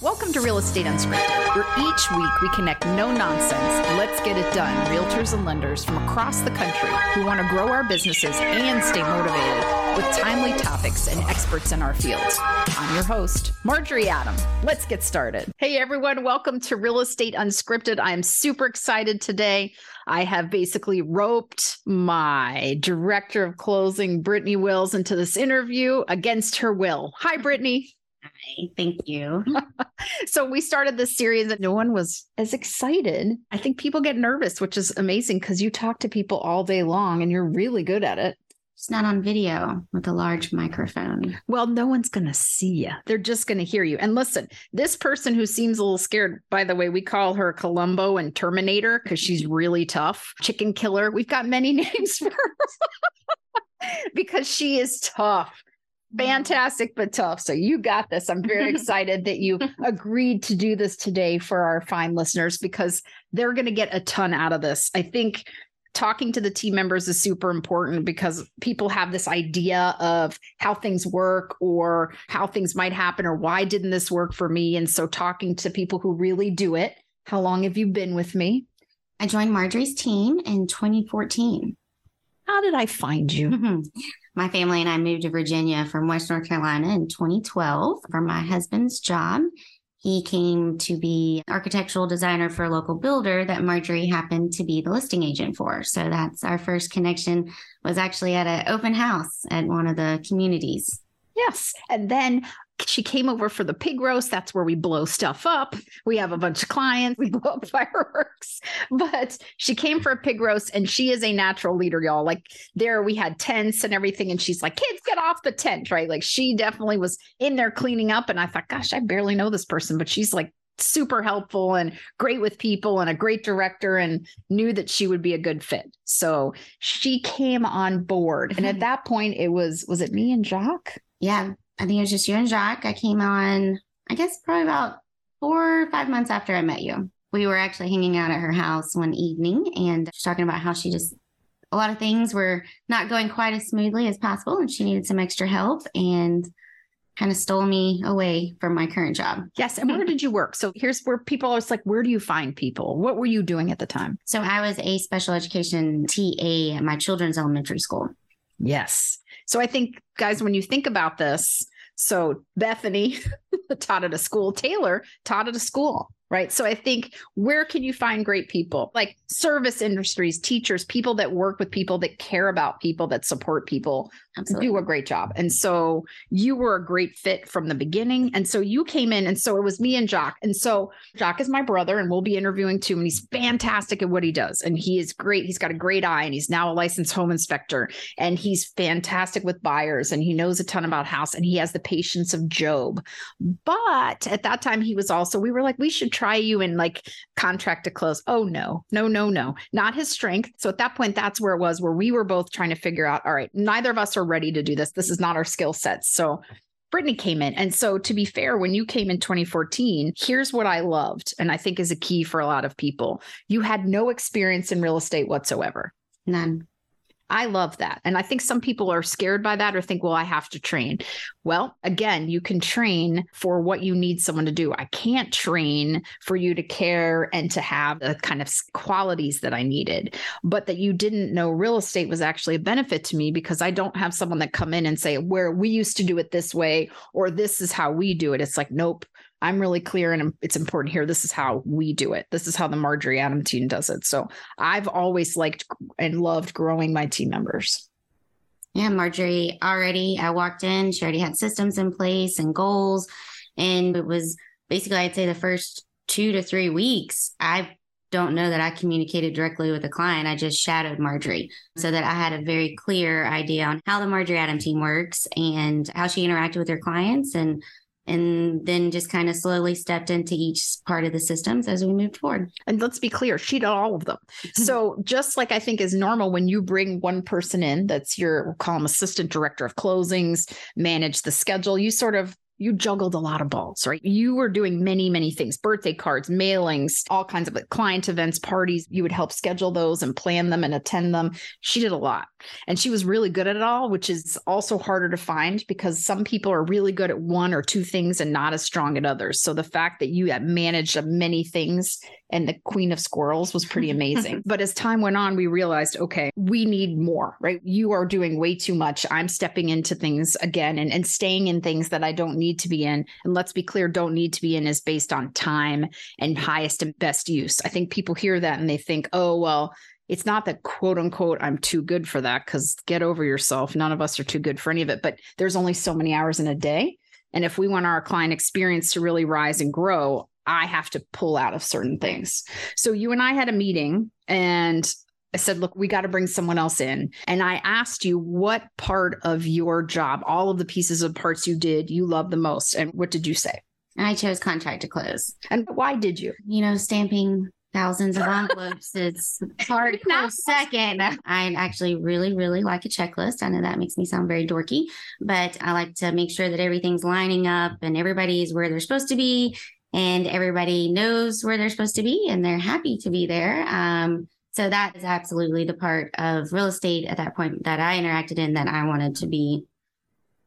Welcome to Real Estate Unscripted, where each week we connect no nonsense, let's get it done realtors and lenders from across the country who want to grow our businesses and stay motivated with timely topics and experts in our fields. I'm your host, Marjorie Adam. Let's get started. Hey everyone, welcome to Real Estate Unscripted. I am super excited today. I have basically roped my director of closing, Brittney Wills, into this interview against her will. Hi, Brittney. Thank you. so we started this series and no one was as excited. I think people get nervous, which is amazing because you talk to people all day long and you're really good at it. It's not on video with a large microphone. Well, no one's going to see you. They're just going to hear you. And listen, this person who seems a little scared, by the way, we call her Columbo and Terminator because she's really tough. Chicken killer. We've got many names for her because she is tough Mm-hmm. fantastic but tough. So you got this. I'm very excited that you agreed to do this today for our fine listeners because they're going to get a ton out of this. I think talking to the team members is super important because people have this idea of how things work or how things might happen or why didn't this work for me and so talking to people who really do it. How long have you been with me? I joined Marjorie's team in 2014. How did I find you? Mm-hmm. My family and I moved to Virginia from West North Carolina in 2012 for my husband's job. He came to be architectural designer for a local builder that Marjorie happened to be the listing agent for. So that's our first connection was actually at an open house at one of the communities. Yes. And then she came over for the pig roast. That's where we blow stuff up. We have a bunch of clients. We blow up fireworks. But she came for a pig roast and she is a natural leader, y'all. Like there we had tents and everything. And she's like, kids, get off the tent, right? Like she definitely was in there cleaning up. And I thought, gosh, I barely know this person, but she's like super helpful and great with people and a great director and knew that she would be a good fit. So she came on board. And at that point it was was it me and Jacques? Yeah. I think it was just you and Jacques. I came on, I guess, probably about four or five months after I met you. We were actually hanging out at her house one evening and she's talking about how she just, a lot of things were not going quite as smoothly as possible and she needed some extra help and kind of stole me away from my current job. Yes. And where did you work? So here's where people are like, where do you find people? What were you doing at the time? So I was a special education TA at my children's elementary school. Yes. So I think, guys, when you think about this, so Bethany taught at a school, Taylor taught at a school right? So I think where can you find great people like service industries, teachers, people that work with people that care about people, that support people, Absolutely. do a great job. And mm-hmm. so you were a great fit from the beginning. And so you came in, and so it was me and Jacques. And so Jacques is my brother, and we'll be interviewing too. And he's fantastic at what he does. And he is great. He's got a great eye, and he's now a licensed home inspector. And he's fantastic with buyers, and he knows a ton about house, and he has the patience of Job. But at that time, he was also, we were like, we should try you in like contract to close. Oh no, no, no, no, not his strength. So at that point, that's where it was, where we were both trying to figure out, all right, neither of us are ready to do this. This is not our skill sets. So Brittney came in. And so, to be fair, when you came in 2014, here's what I loved, and I think is a key for a lot of people. You had no experience in real estate whatsoever. None. I love that. And I think some people are scared by that or think, well, I have to train. Well, again, you can train for what you need someone to do. I can't train for you to care and to have the kind of qualities that I needed. But that you didn't know real estate was actually a benefit to me because I don't have someone that come in and say, where we used to do it this way, or this is how we do it. It's like, nope, I'm really clear and it's important here. This is how we do it. This is how the Marjorie Adam team does it. So I've always liked and loved growing my team members. Yeah, Marjorie already, I walked in, she already had systems in place and goals. And it was basically, I'd say the first two to three weeks, I don't know that I communicated directly with the client. I just shadowed Marjorie so that I had a very clear idea on how the Marjorie Adam team works and how she interacted with her clients and and then just kind of slowly stepped into each part of the systems as we moved forward. And let's be clear, she did all of them. so just like I think is normal when you bring one person in, that's your we'll call them assistant director of closings, manage the schedule, you sort of you juggled a lot of balls, right? You were doing many, many things birthday cards, mailings, all kinds of like client events, parties. You would help schedule those and plan them and attend them. She did a lot. And she was really good at it all, which is also harder to find because some people are really good at one or two things and not as strong at others. So the fact that you had managed many things and the queen of squirrels was pretty amazing. but as time went on, we realized, okay, we need more, right? You are doing way too much. I'm stepping into things again and, and staying in things that I don't need to be in. And let's be clear, don't need to be in is based on time and highest and best use. I think people hear that and they think, oh, well, it's not that quote unquote I'm too good for that because get over yourself. None of us are too good for any of it, but there's only so many hours in a day. And if we want our client experience to really rise and grow, I have to pull out of certain things. So you and I had a meeting and I said, look, we got to bring someone else in. And I asked you what part of your job, all of the pieces of parts you did, you love the most. And what did you say? I chose contract to close. And why did you? You know, stamping thousands of envelopes is hard for second. I actually really, really like a checklist. I know that makes me sound very dorky, but I like to make sure that everything's lining up and everybody's where they're supposed to be and everybody knows where they're supposed to be and they're happy to be there. Um, so that is absolutely the part of real estate at that point that I interacted in that I wanted to be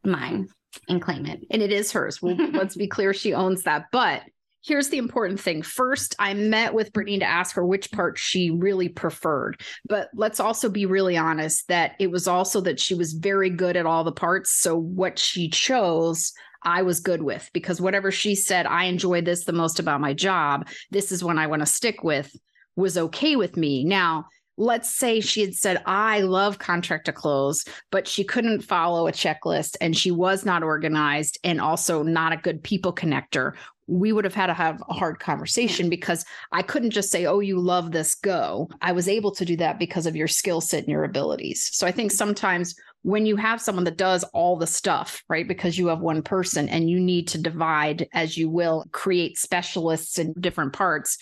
mine and claim it. And it is hers. Well, let's be clear, she owns that. But here's the important thing. First, I met with Brittney to ask her which part she really preferred. But let's also be really honest that it was also that she was very good at all the parts. So what she chose I was good with because whatever she said, I enjoy this the most about my job. This is one I want to stick with, was okay with me. Now, let's say she had said, I love contract to close, but she couldn't follow a checklist and she was not organized and also not a good people connector. We would have had to have a hard conversation because I couldn't just say, Oh, you love this, go. I was able to do that because of your skill set and your abilities. So I think sometimes when you have someone that does all the stuff, right? Because you have one person and you need to divide as you will, create specialists in different parts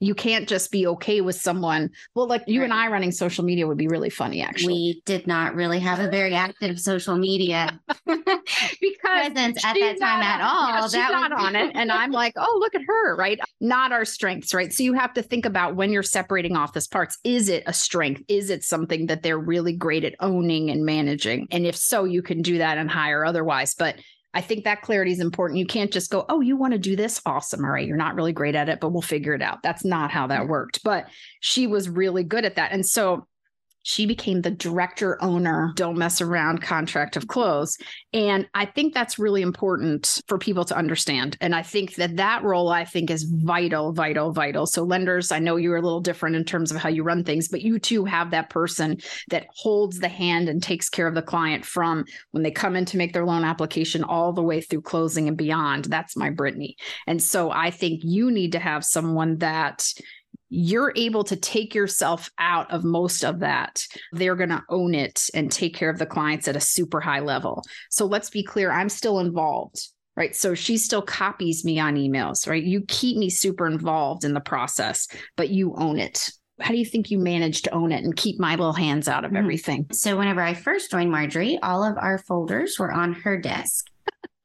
you can't just be okay with someone. Well, like you right. and I running social media would be really funny, actually. We did not really have a very active social media because presence at that time at all. Yeah, she's that not on it. And I'm like, oh, look at her, right? Not our strengths, right? So you have to think about when you're separating off this parts, is it a strength? Is it something that they're really great at owning and managing? And if so, you can do that and hire otherwise. But I think that clarity is important. You can't just go, oh, you want to do this? Awesome. All right. You're not really great at it, but we'll figure it out. That's not how that worked. But she was really good at that. And so she became the director owner, don't mess around contract of close. And I think that's really important for people to understand. And I think that that role, I think, is vital, vital, vital. So, lenders, I know you're a little different in terms of how you run things, but you too have that person that holds the hand and takes care of the client from when they come in to make their loan application all the way through closing and beyond. That's my Brittney. And so, I think you need to have someone that you're able to take yourself out of most of that. They're going to own it and take care of the clients at a super high level. So let's be clear, I'm still involved. Right. So she still copies me on emails, right? You keep me super involved in the process, but you own it. How do you think you manage to own it and keep my little hands out of mm-hmm. everything? So, whenever I first joined Marjorie, all of our folders were on her desk.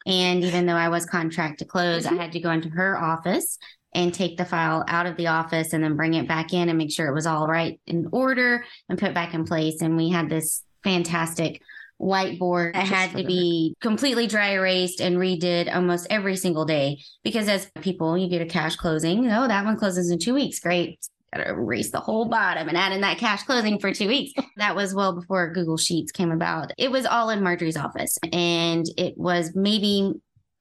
And even though I was contract to close, mm-hmm. I had to go into her office and take the file out of the office and then bring it back in and make sure it was all right in order and put back in place. And we had this fantastic whiteboard that had to be completely dry erased and redid almost every single day because as people you get a cash closing oh that one closes in two weeks great gotta erase the whole bottom and add in that cash closing for two weeks that was well before google sheets came about it was all in marjorie's office and it was maybe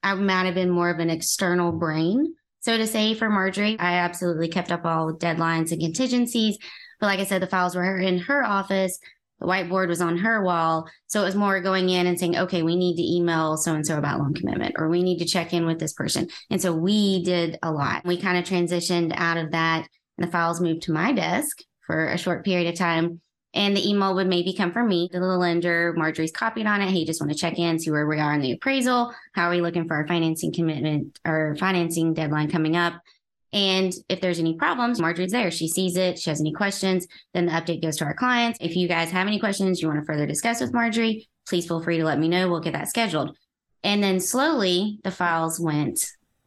i might have been more of an external brain so to say for Marjorie, I absolutely kept up all deadlines and contingencies. But like I said, the files were in her office. The whiteboard was on her wall. So it was more going in and saying, okay, we need to email so and so about loan commitment, or we need to check in with this person. And so we did a lot. We kind of transitioned out of that and the files moved to my desk for a short period of time. And the email would maybe come from me, the little lender. Marjorie's copied on it. Hey, just want to check in, see where we are in the appraisal. How are we looking for our financing commitment or financing deadline coming up? And if there's any problems, Marjorie's there. She sees it. She has any questions, then the update goes to our clients. If you guys have any questions you want to further discuss with Marjorie, please feel free to let me know. We'll get that scheduled. And then slowly the files went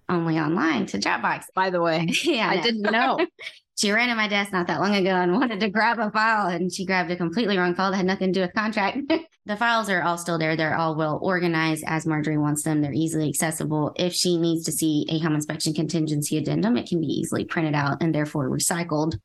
only online to Dropbox. By the way, yeah, I didn't know. she ran to my desk not that long ago and wanted to grab a file and she grabbed a completely wrong file that had nothing to do with contract. the files are all still there. They're all well organized as Marjorie wants them. They're easily accessible. If she needs to see a home inspection contingency addendum, it can be easily printed out and therefore recycled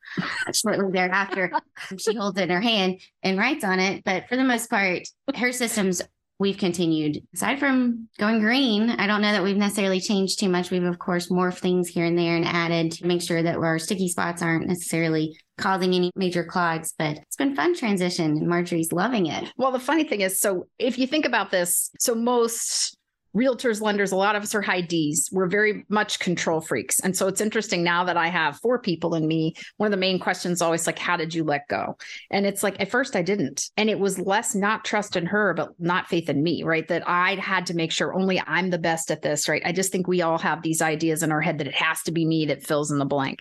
shortly thereafter. she holds it in her hand and writes on it. But for the most part, her systems we've continued. Aside from going green, I don't know that we've necessarily changed too much. We've, of course, morphed things here and there and added to make sure that our sticky spots aren't necessarily causing any major clogs, but it's been fun transition and Marjorie's loving it. Well, the funny thing is, so if you think about this, so most realtors, lenders, a lot of us are high D's. We're very much control freaks. And so it's interesting now that I have four people in me. One of the main questions always like, how did you let go? And it's like, at first I didn't. And it was less not trust in her, but not faith in me, right? That I had to make sure only I'm the best at this, right? I just think we all have these ideas in our head that it has to be me that fills in the blank.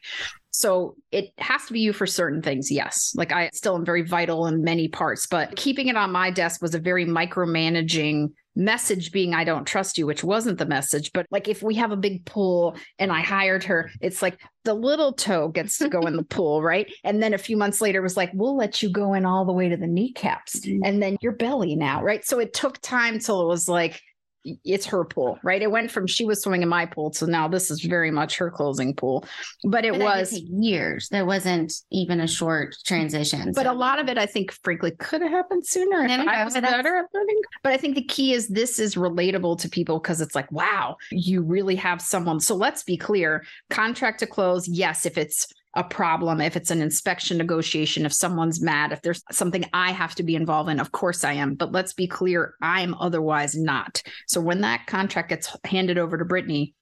So it has to be you for certain things, yes. Like I still am very vital in many parts, but keeping it on my desk was a very micromanaging message being I don't trust you, which wasn't the message. But like if we have a big pool and I hired her, it's like the little toe gets to go in the pool, right? And then a few months later was like, we'll let you go in all the way to the kneecaps mm-hmm. and then your belly now, right? So it took time till it was like, it's her pool, right? It went from she was swimming in my pool to now this is very much her closing pool. But it but was years. There wasn't even a short transition. But so. a lot of it, I think, frankly, could have happened sooner. No, no, I was better at learning. But I think the key is this is relatable to people because it's like, wow, you really have someone. So let's be clear: contract to close, yes, if it's a problem, if it's an inspection negotiation, if someone's mad, if there's something I have to be involved in, of course I am. But let's be clear, I'm otherwise not. So when that contract gets handed over to Brittney,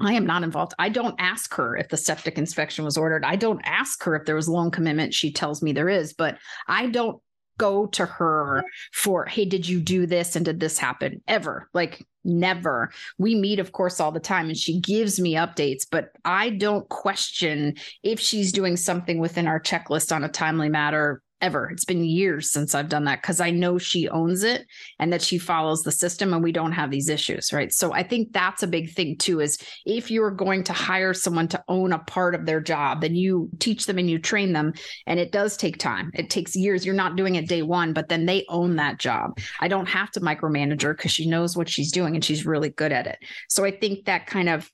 I am not involved. I don't ask her if the septic inspection was ordered. I don't ask her if there was loan commitment. She tells me there is, but I don't go to her for, hey, did you do this and did this happen? Ever. Like never. We meet, of course, all the time and she gives me updates, but I don't question if she's doing something within our checklist on a timely matter ever. It's been years since I've done that because I know she owns it and that she follows the system and we don't have these issues, right? So I think that's a big thing too is if you're going to hire someone to own a part of their job, then you teach them and you train them and it does take time. It takes years. You're not doing it day 1, but then they own that job. I don't have to micromanage her because she knows what she's doing and she's really good at it. So I think that kind of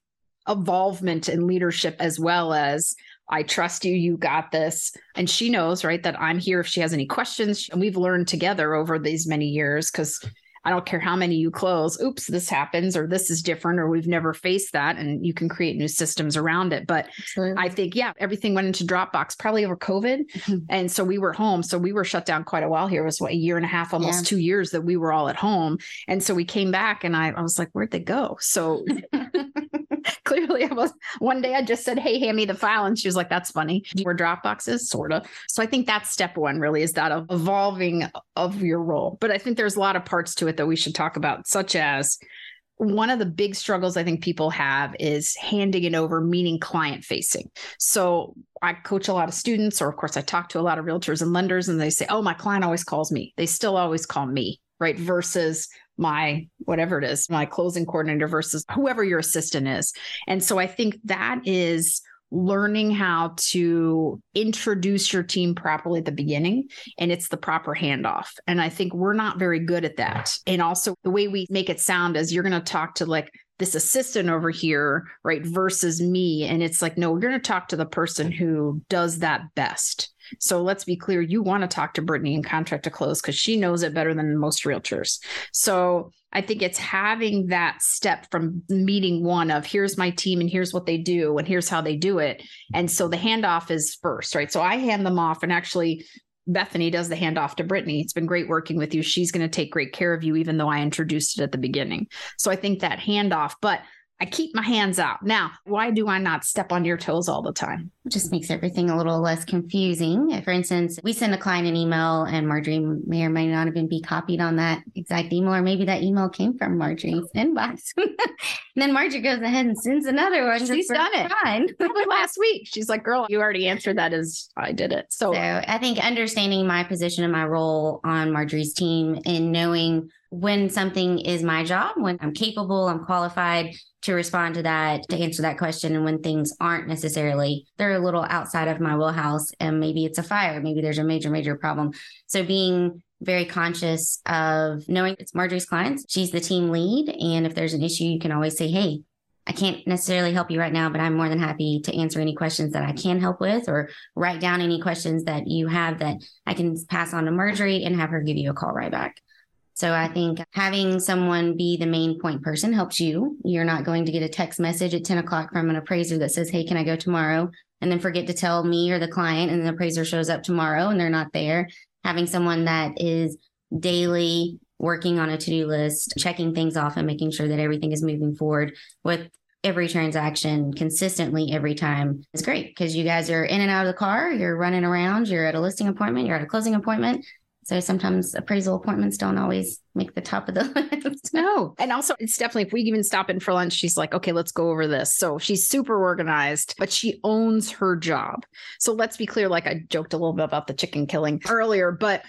involvement in leadership as well as I trust you. You got this. And she knows, right, that I'm here if she has any questions. And we've learned together over these many years because I don't care how many you close. Oops, this happens, or this is different, or we've never faced that. And you can create new systems around it. But Absolutely. I think, yeah, everything went into Dropbox probably over COVID. Mm-hmm. And so we were home. So we were shut down quite a while here. It was what, a year and a half, almost yeah. two years that we were all at home. And so we came back and I, I was like, where'd they go? So clearly I was one day I just said, Hey, hand me the file. And she was like, That's funny. Where Dropbox is, sort of. So I think that's step one, really, is that of evolving of your role. But I think there's a lot of parts to it that we should talk about, such as one of the big struggles I think people have is handing it over, meaning client facing. So I coach a lot of students, or of course, I talk to a lot of realtors and lenders, and they say, Oh, my client always calls me. They still always call me, right? Versus my whatever it is, my closing coordinator versus whoever your assistant is. And so I think that is learning how to introduce your team properly at the beginning and it's the proper handoff. And i think we're not very good at that. And also the way we make it sound is you're going to talk to like this assistant over here right versus me. And it's like no we're going to talk to the person who does that best so let's be clear you want to talk to Brittney and contract to close because she knows it better than most realtors. So I think it's having that step from meeting one of here's my team and here's what they do and here's how they do it. And so the handoff is first, right? So I hand them off and actually Bethany does the handoff to Brittney. It's been great working with you. She's going to take great care of you, even though I introduced it at the beginning. So I think that handoff, but I keep my hands out. Now, why do I not step on your toes all the time? It just makes everything a little less confusing. For instance, we send a client an email and Marjorie may or may not even be copied on that exact email, or maybe that email came from Marjorie's inbox. and then Marjorie goes ahead and sends another one. She's done it. Probably last week. She's like, girl, you already answered that as I did it. So. so I think understanding my position and my role on Marjorie's team and knowing when something is my job, when I'm capable, I'm qualified to respond to that, to answer that question. And when things aren't necessarily, they're a little outside of my wheelhouse and maybe it's a fire, maybe there's a major, major problem. So being very conscious of knowing it's Marjorie's clients. She's the team lead. And if there's an issue, you can always say, Hey, I can't necessarily help you right now, but I'm more than happy to answer any questions that I can help with or write down any questions that you have that I can pass on to Marjorie and have her give you a call right back. So I think having someone be the main point person helps you. You're not going to get a text message at 10 o'clock from an appraiser that says, Hey, can I go tomorrow? And then forget to tell me or the client, and the appraiser shows up tomorrow and they're not there. Having someone that is daily working on a to-do list, checking things off and making sure that everything is moving forward with every transaction consistently every time is great because you guys are in and out of the car, you're running around, you're at a listing appointment, you're at a closing appointment. So sometimes appraisal appointments don't always make the top of the list. no. And also, it's definitely, if we even stop in for lunch, she's like, okay, let's go over this. So she's super organized, but she owns her job. So let's be clear, like I joked a little bit about the chicken killing earlier, but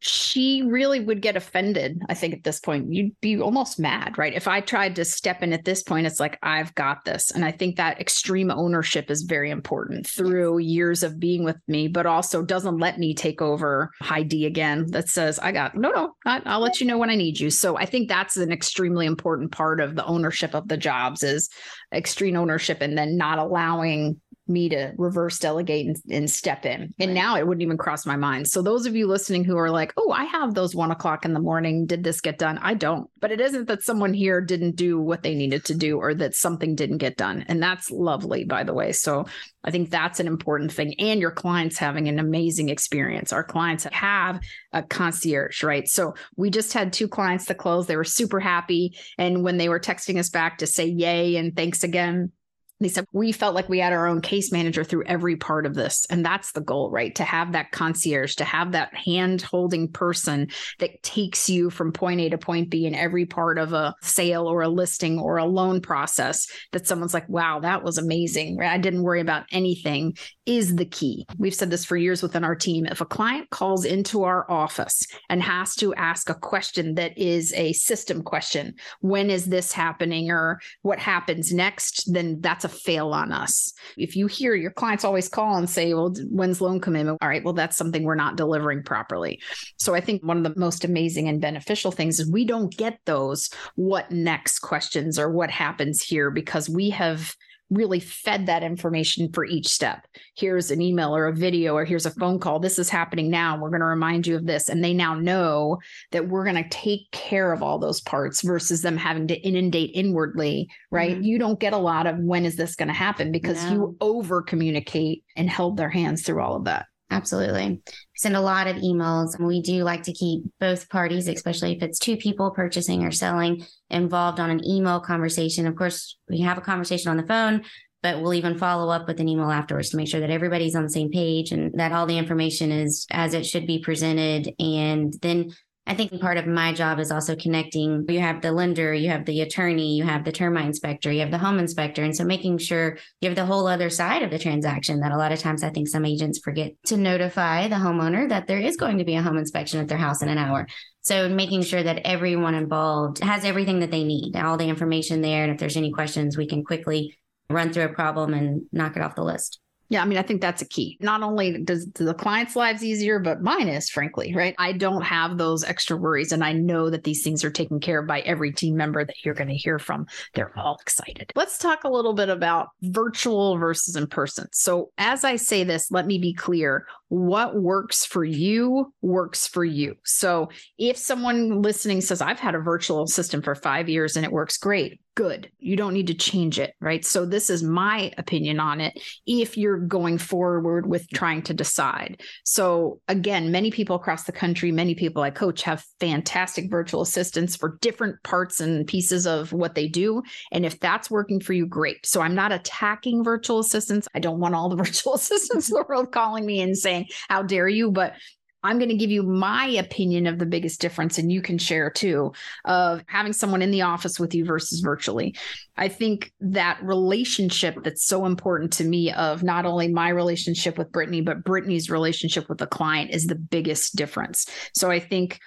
she really would get offended. I think at this point, you'd be almost mad, right? If I tried to step in at this point, it's like, I've got this. And I think that extreme ownership is very important through years of being with me, but also doesn't let me take over Heidi again that says, I got, no, no, I'll let you know when I need you. So I think that's an extremely important part of the ownership of the jobs is extreme ownership and then not allowing me to reverse delegate and, and step in. And now it wouldn't even cross my mind. So those of you listening who are like, oh, I have those one o'clock in the morning. Did this get done? I don't. But it isn't that someone here didn't do what they needed to do or that something didn't get done. And that's lovely, by the way. So I think that's an important thing. And your clients having an amazing experience. Our clients have a concierge, right? So we just had two clients to close. They were super happy. And when they were texting us back to say yay and thanks again, they said we felt like we had our own case manager through every part of this. And that's the goal right? To have that concierge to have that hand holding person that takes you from point a to point b in every part of a sale or a listing or a loan process that someone's like wow that was amazing i didn't worry about anything is the key. We've said this for years within our team. If a client calls into our office and has to ask a question that is a system question when is this happening? or what happens next? then that's a a fail on us. If you hear your clients always call and say, well, when's loan commitment? All right, well, that's something we're not delivering properly. So I think one of the most amazing and beneficial things is we don't get those what next questions or what happens here because we have really fed that information for each step. Here's an email or a video, or here's a phone call. This is happening now. We're going to remind you of this. And they now know that we're going to take care of all those parts versus them having to inundate inwardly, right? Mm-hmm. You don't get a lot of when is this going to happen because no. you over communicate and held their hands through all of that. Absolutely. We send a lot of emails we do like to keep both parties, especially if it's two people purchasing or selling, involved on an email conversation. Of course, we have a conversation on the phone, but we'll even follow up with an email afterwards to make sure that everybody's on the same page and that all the information is as it should be presented. And then I think part of my job is also connecting. You have the lender, you have the attorney, you have the termite inspector, you have the home inspector. And so making sure you have the whole other side of the transaction that a lot of times I think some agents forget to notify the homeowner that there is going to be a home inspection at their house in an hour. So making sure that everyone involved has everything that they need, all the information there. And if there's any questions, we can quickly run through a problem and knock it off the list. Yeah, I mean, I think that's a key. Not only does the client's lives easier, but mine is, frankly, right? I don't have those extra worries. And I know that these things are taken care of by every team member that you're going to hear from. They're all excited. Let's talk a little bit about virtual versus in person. So, as I say this, let me be clear what works for you works for you. So, if someone listening says, I've had a virtual assistant for five years and it works great, good. You don't need to change it, right? So this is my opinion on it if you're going forward with trying to decide. So again, many people across the country, many people I coach have fantastic virtual assistants for different parts and pieces of what they do. And if that's working for you, great. So I'm not attacking virtual assistants. I don't want all the virtual assistants in the world calling me and saying, how dare you? But I'm going to give you my opinion of the biggest difference, and you can share too, of having someone in the office with you versus virtually. I think that relationship that's so important to me of not only my relationship with Brittney, but Brittney's relationship with the client is the biggest difference. So I think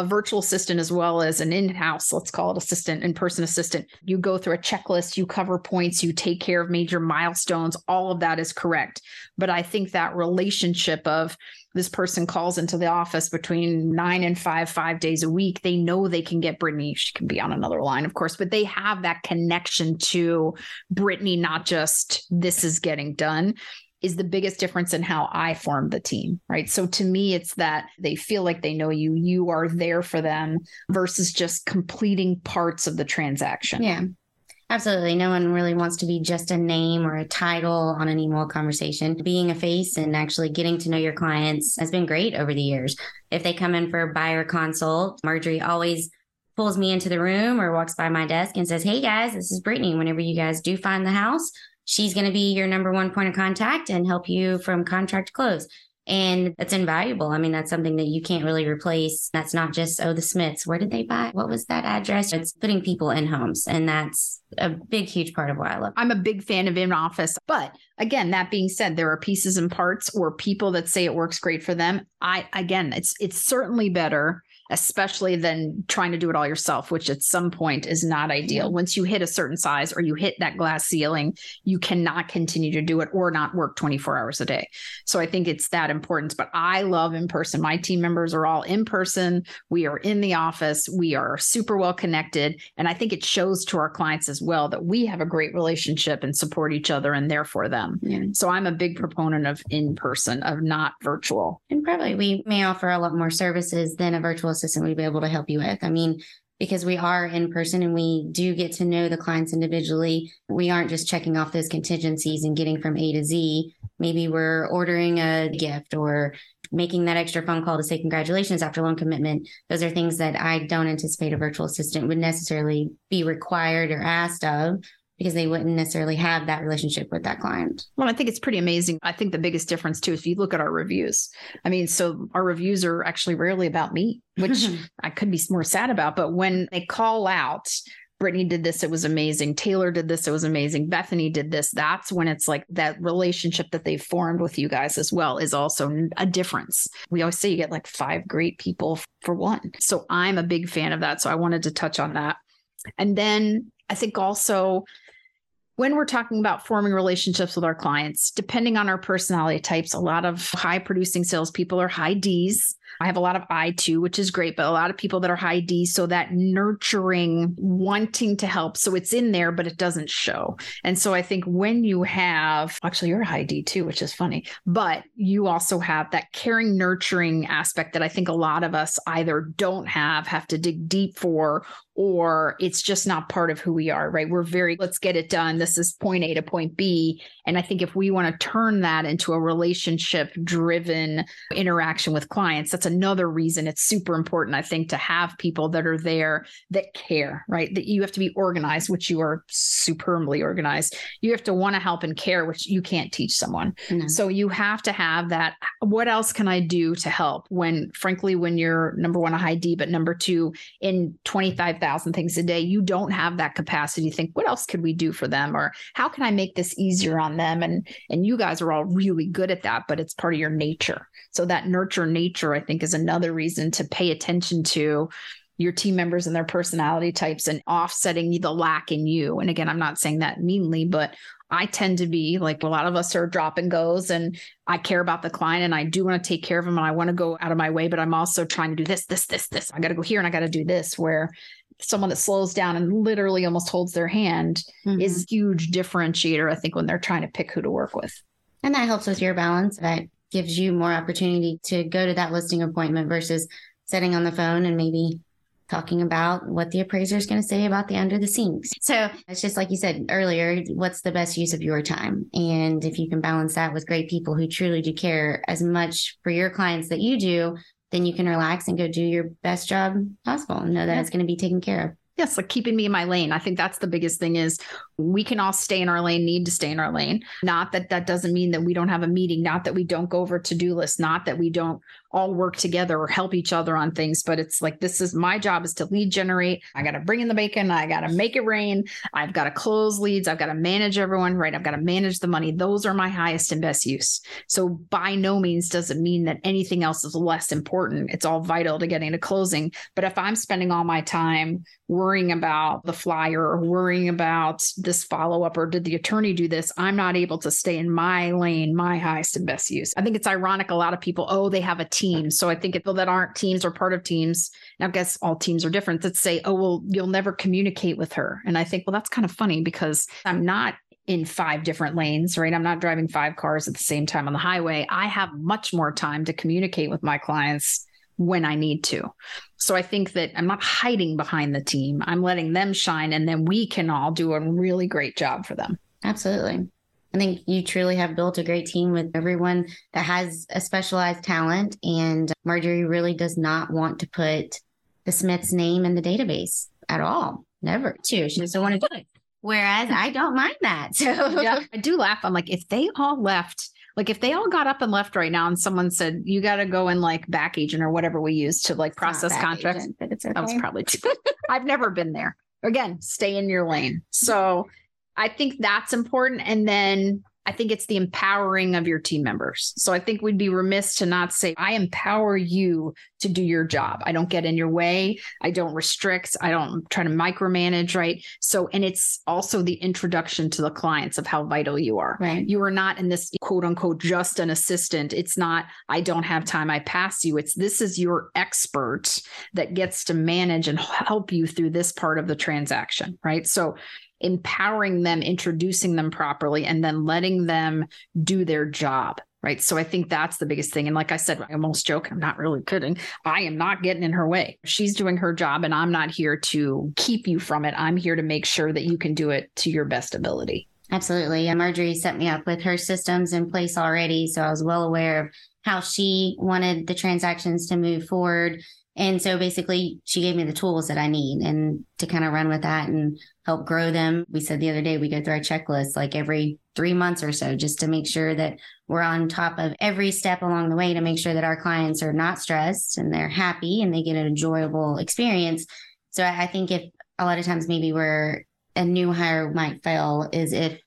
a virtual assistant as well as an in-house, let's call it assistant, in-person assistant. You go through a checklist, you cover points, you take care of major milestones. All of that is correct. But I think that relationship of this person calls into the office between nine and five, five days a week, they know they can get Brittney. She can be on another line, of course, but they have that connection to Brittney, not just this is getting done is the biggest difference in how I form the team, right? So to me, it's that they feel like they know you, you are there for them versus just completing parts of the transaction. Yeah. Absolutely. No one really wants to be just a name or a title on an email conversation. Being a face and actually getting to know your clients has been great over the years. If they come in for a buyer consult, Marjorie always pulls me into the room or walks by my desk and says, Hey guys, this is Brittney. Whenever you guys do find the house, she's going to be your number one point of contact and help you from contract close. And that's invaluable. I mean, that's something that you can't really replace. That's not just, oh, the Smiths, where did they buy? What was that address? It's putting people in homes. And that's a big, huge part of why I love. I'm a big fan of in office. But again, that being said, there are pieces and parts or people that say it works great for them. I, again, it's, it's certainly better especially than trying to do it all yourself, which at some point is not ideal. Once you hit a certain size or you hit that glass ceiling, you cannot continue to do it or not work 24 hours a day. So I think it's that importance. But I love in person. My team members are all in person. We are in the office. We are super well connected. And I think it shows to our clients as well that we have a great relationship and support each other and there for them. Yeah. So I'm a big proponent of in person, of not virtual. And probably we may offer a lot more services than a virtual assistant would be able to help you with. I mean, because we are in person and we do get to know the clients individually. We aren't just checking off those contingencies and getting from A to Z. Maybe we're ordering a gift or making that extra phone call to say congratulations after loan commitment. Those are things that I don't anticipate a virtual assistant would necessarily be required or asked of because they wouldn't necessarily have that relationship with that client. Well, I think it's pretty amazing. I think the biggest difference too, if you look at our reviews, I mean, so our reviews are actually rarely about me, which I could be more sad about. But when they call out, Brittney did this, it was amazing. Taylor did this, it was amazing. Bethany did this. That's when it's like that relationship that they formed with you guys as well is also a difference. We always say you get like five great people for one. So I'm a big fan of that. So I wanted to touch on that. And then I think also when we're talking about forming relationships with our clients, depending on our personality types, a lot of high producing salespeople are high D's. I have a lot of I too, which is great, but a lot of people that are high D. So that nurturing, wanting to help. So it's in there, but it doesn't show. And so I think when you have, actually, you're a high D too, which is funny, but you also have that caring, nurturing aspect that I think a lot of us either don't have, have to dig deep for, or it's just not part of who we are, right? We're very, let's get it done. This is point A to point B. And I think if we want to turn that into a relationship driven interaction with clients, that's another reason it's super important, I think, to have people that are there that care, right? That you have to be organized, which you are superbly organized. You have to want to help and care, which you can't teach someone. Mm-hmm. So you have to have that. What else can I do to help when, frankly, when you're number one, a high D, but number two, in 25,000 things a day, you don't have that capacity to think, what else could we do for them? Or how can I make this easier on them? And, and you guys are all really good at that, but it's part of your nature. So that nurture nature, I think, is another reason to pay attention to your team members and their personality types and offsetting the lack in you. And again, I'm not saying that meanly, but I tend to be like a lot of us are drop and goes and I care about the client and I do want to take care of them and I want to go out of my way, but I'm also trying to do this, this, this, this. I got to go here and I got to do this where someone that slows down and literally almost holds their hand mm-hmm. is a huge differentiator, I think, when they're trying to pick who to work with. And that helps with your balance. That gives you more opportunity to go to that listing appointment versus sitting on the phone and maybe talking about what the appraiser is going to say about the under the scenes. So it's just like you said earlier, what's the best use of your time? And if you can balance that with great people who truly do care as much for your clients that you do, then you can relax and go do your best job possible and know that yeah. it's going to be taken care of yes like keeping me in my lane i think that's the biggest thing is we can all stay in our lane, need to stay in our lane. Not that that doesn't mean that we don't have a meeting, not that we don't go over to do lists, not that we don't all work together or help each other on things. But it's like, this is my job is to lead generate. I got to bring in the bacon. I got to make it rain. I've got to close leads. I've got to manage everyone, right? I've got to manage the money. Those are my highest and best use. So by no means does it mean that anything else is less important. It's all vital to getting to closing. But if I'm spending all my time worrying about the flyer or worrying about this follow up or did the attorney do this, I'm not able to stay in my lane, my highest and best use. I think it's ironic. A lot of people, oh, they have a team. So I think if that aren't teams or part of teams, I guess all teams are different, that say, oh, well, you'll never communicate with her. And I think, well, that's kind of funny because I'm not in five different lanes, right? I'm not driving five cars at the same time on the highway. I have much more time to communicate with my clients when I need to. So I think that I'm not hiding behind the team. I'm letting them shine and then we can all do a really great job for them. Absolutely. I think you truly have built a great team with everyone that has a specialized talent. And Marjorie really does not want to put the Smith's name in the database at all. Never to. She doesn't want to do it. Whereas I don't mind that. So yeah, I do laugh. I'm like, if they all left, like if they all got up and left right now and someone said, you got to go in like back agent or whatever we use to like process contracts, agent, but it's okay. that was probably too. I've never been there. Again, stay in your lane. So I think that's important. And then I think it's the empowering of your team members. So I think we'd be remiss to not say, I empower you to do your job. I don't get in your way. I don't restrict. I don't try to micromanage. Right. So, and it's also the introduction to the clients of how vital you are. Right. You are not in this quote unquote just an assistant. It's not, I don't have time. I pass you. It's this is your expert that gets to manage and help you through this part of the transaction. Right. So, empowering them, introducing them properly, and then letting them do their job. Right. So I think that's the biggest thing. And like I said, I almost joke, I'm not really kidding. I am not getting in her way. She's doing her job, and I'm not here to keep you from it. I'm here to make sure that you can do it to your best ability. Absolutely. Marjorie set me up with her systems in place already. So I was well aware of how she wanted the transactions to move forward and so basically, she gave me the tools that I need and to kind of run with that and help grow them. We said the other day, we go through our checklist like every three months or so just to make sure that we're on top of every step along the way to make sure that our clients are not stressed and they're happy and they get an enjoyable experience. So I think if a lot of times maybe where a new hire might fail is if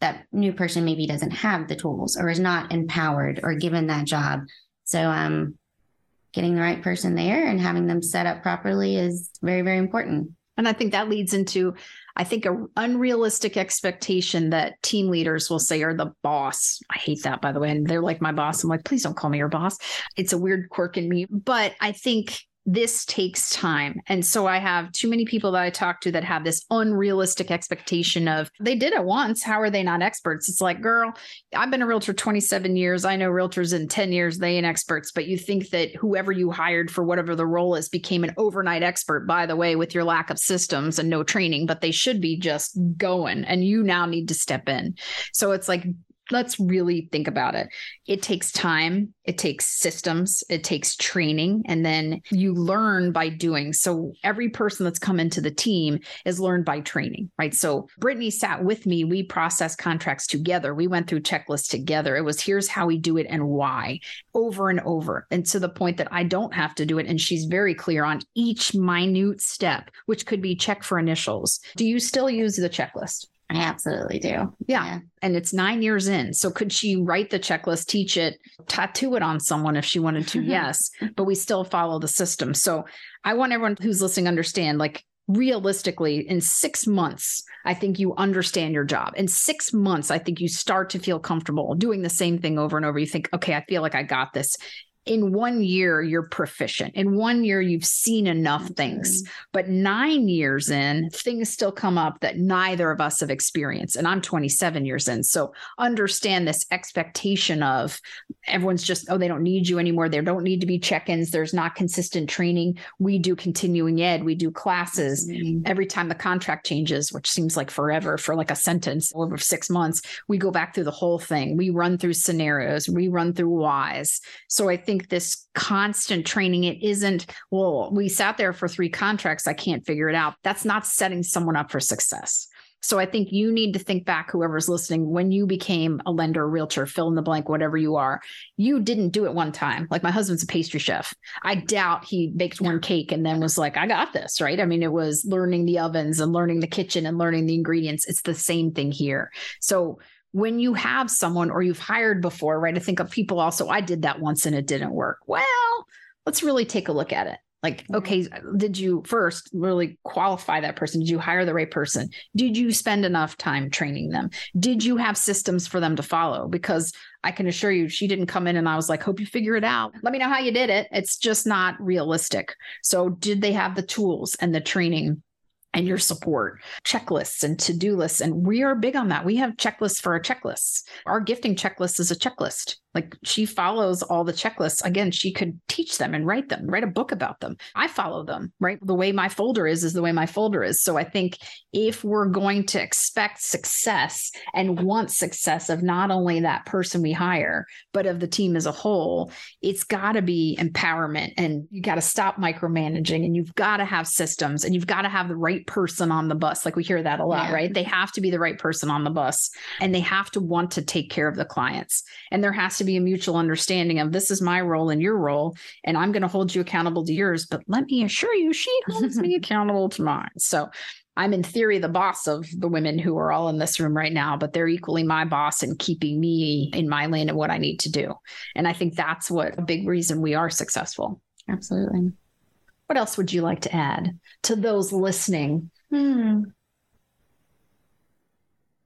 that new person maybe doesn't have the tools or is not empowered or given that job. So um getting the right person there and having them set up properly is very, very important. And I think that leads into, I think, a unrealistic expectation that team leaders will say are the boss. I hate that, by the way. And they're like my boss. I'm like, please don't call me your boss. It's a weird quirk in me. But I think this takes time. And so I have too many people that I talk to that have this unrealistic expectation of they did it once. How are they not experts? It's like, girl, I've been a realtor 27 years. I know realtors in 10 years, they ain't experts, but you think that whoever you hired for whatever the role is became an overnight expert, by the way, with your lack of systems and no training, but they should be just going and you now need to step in. So it's like, let's really think about it. It takes time, it takes systems, it takes training, and then you learn by doing. So every person that's come into the team is learned by training, right? So Brittney sat with me. We processed contracts together. We went through checklists together. It was here's how we do it and why over and over. And to the point that I don't have to do it. And she's very clear on each minute step, which could be check for initials. Do you still use the checklist? I absolutely do. Yeah. yeah. And it's nine years in. So could she write the checklist, teach it, tattoo it on someone if she wanted to? yes. But we still follow the system. So I want everyone who's listening understand like realistically, in six months, I think you understand your job. In six months, I think you start to feel comfortable doing the same thing over and over. You think, okay, I feel like I got this in one year you're proficient. In one year you've seen enough things. but nine years in things still come up that neither of us have experienced. And i'm 27 years in. So understand this expectation of everyone's just oh they don't need you anymore. There don't need to be check-ins. There's not consistent training. We do continuing ed. We do classes mm-hmm. every time the contract changes which seems like forever for like a sentence over six months. We go back through the whole thing. We run through scenarios. We run through whys. So i think think this constant training, it isn't, well, we sat there for three contracts. I can't figure it out. That's not setting someone up for success. So I think you need to think back, whoever's listening, when you became a lender, realtor, fill in the blank, whatever you are, you didn't do it one time. Like my husband's a pastry chef. I doubt he baked one cake and then was like, I got this, right? I mean, it was learning the ovens and learning the kitchen and learning the ingredients. It's the same thing here. So when you have someone or you've hired before, right? I think of people also, I did that once and it didn't work. Well, let's really take a look at it. Like, mm-hmm. okay, did you first really qualify that person? Did you hire the right person? Did you spend enough time training them? Did you have systems for them to follow? Because I can assure you, she didn't come in and I was like, hope you figure it out. Let me know how you did it. It's just not realistic. So, did they have the tools and the training and your support, checklists and to do lists. And we are big on that. We have checklists for our checklists. Our gifting checklist is a checklist. Like she follows all the checklists. Again, she could teach them and write them, write a book about them. I follow them, right? The way my folder is, is the way my folder is. So I think if we're going to expect success and want success of not only that person we hire, but of the team as a whole, it's got to be empowerment and you got to stop micromanaging and you've got to have systems and you've got to have the right person on the bus. Like we hear that a lot, yeah. right? They have to be the right person on the bus and they have to want to take care of the clients. And there has to be a mutual understanding of this is my role and your role, and I'm going to hold you accountable to yours. But let me assure you, she holds me accountable to mine. So I'm in theory the boss of the women who are all in this room right now, but they're equally my boss and keeping me in my lane and what I need to do. And I think that's what a big reason we are successful. Absolutely. What else would you like to add to those listening? Hmm.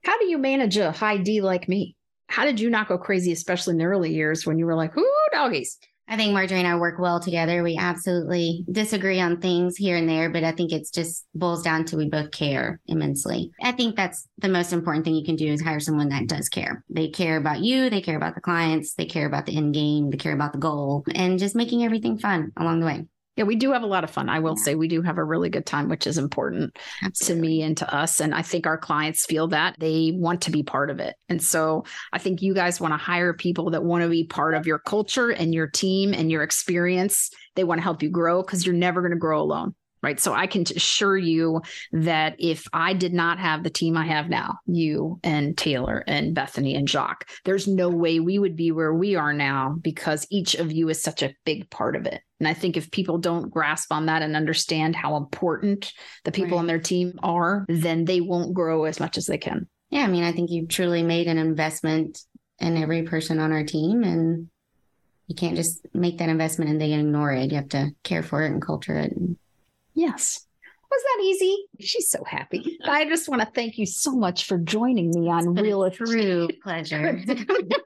How do you manage a high D like me? How did you not go crazy, especially in the early years when you were like, ooh, doggies? I think Marjorie and I work well together. We absolutely disagree on things here and there, but I think it's just boils down to we both care immensely. I think that's the most important thing you can do is hire someone that does care. They care about you, they care about the clients, they care about the end game, they care about the goal, and just making everything fun along the way. Yeah, we do have a lot of fun. I will yeah. say we do have a really good time, which is important Absolutely. to me and to us. And I think our clients feel that they want to be part of it. And so I think you guys want to hire people that want to be part of your culture and your team and your experience. They want to help you grow because you're never going to grow alone right? So I can assure you that if I did not have the team I have now, you and Taylor and Bethany and Jacques, there's no way we would be where we are now because each of you is such a big part of it. And I think if people don't grasp on that and understand how important the people right. on their team are, then they won't grow as much as they can. Yeah, I mean, I think you've truly made an investment in every person on our team and you can't just make that investment and then ignore it. You have to care for it and culture it and Yes. Was that easy? She's so happy. I just want to thank you so much for joining me on Real True pleasure.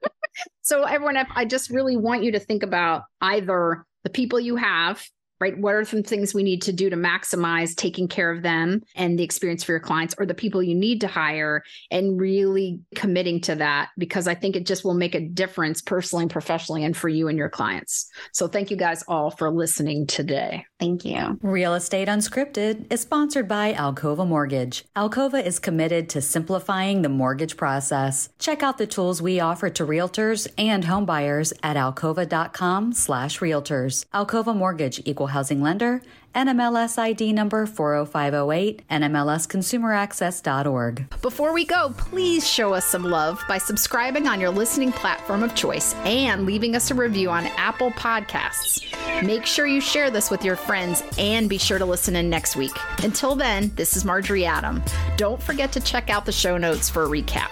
so, everyone, I just really want you to think about either the people you have right? What are some things we need to do to maximize taking care of them and the experience for your clients or the people you need to hire and really committing to that because I think it just will make a difference personally and professionally and for you and your clients. So thank you guys all for listening today. Thank you. Real Estate Unscripted is sponsored by Alcova Mortgage. Alcova is committed to simplifying the mortgage process. Check out the tools we offer to realtors and homebuyers at alcova.com slash realtors. Alcova Mortgage equal housing lender, NMLS ID number 40508, NMLSconsumeraccess.org. Before we go, please show us some love by subscribing on your listening platform of choice and leaving us a review on Apple Podcasts. Make sure you share this with your friends and be sure to listen in next week. Until then, this is Marjorie Adam. Don't forget to check out the show notes for a recap.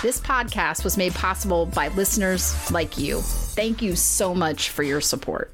This podcast was made possible by listeners like you. Thank you so much for your support.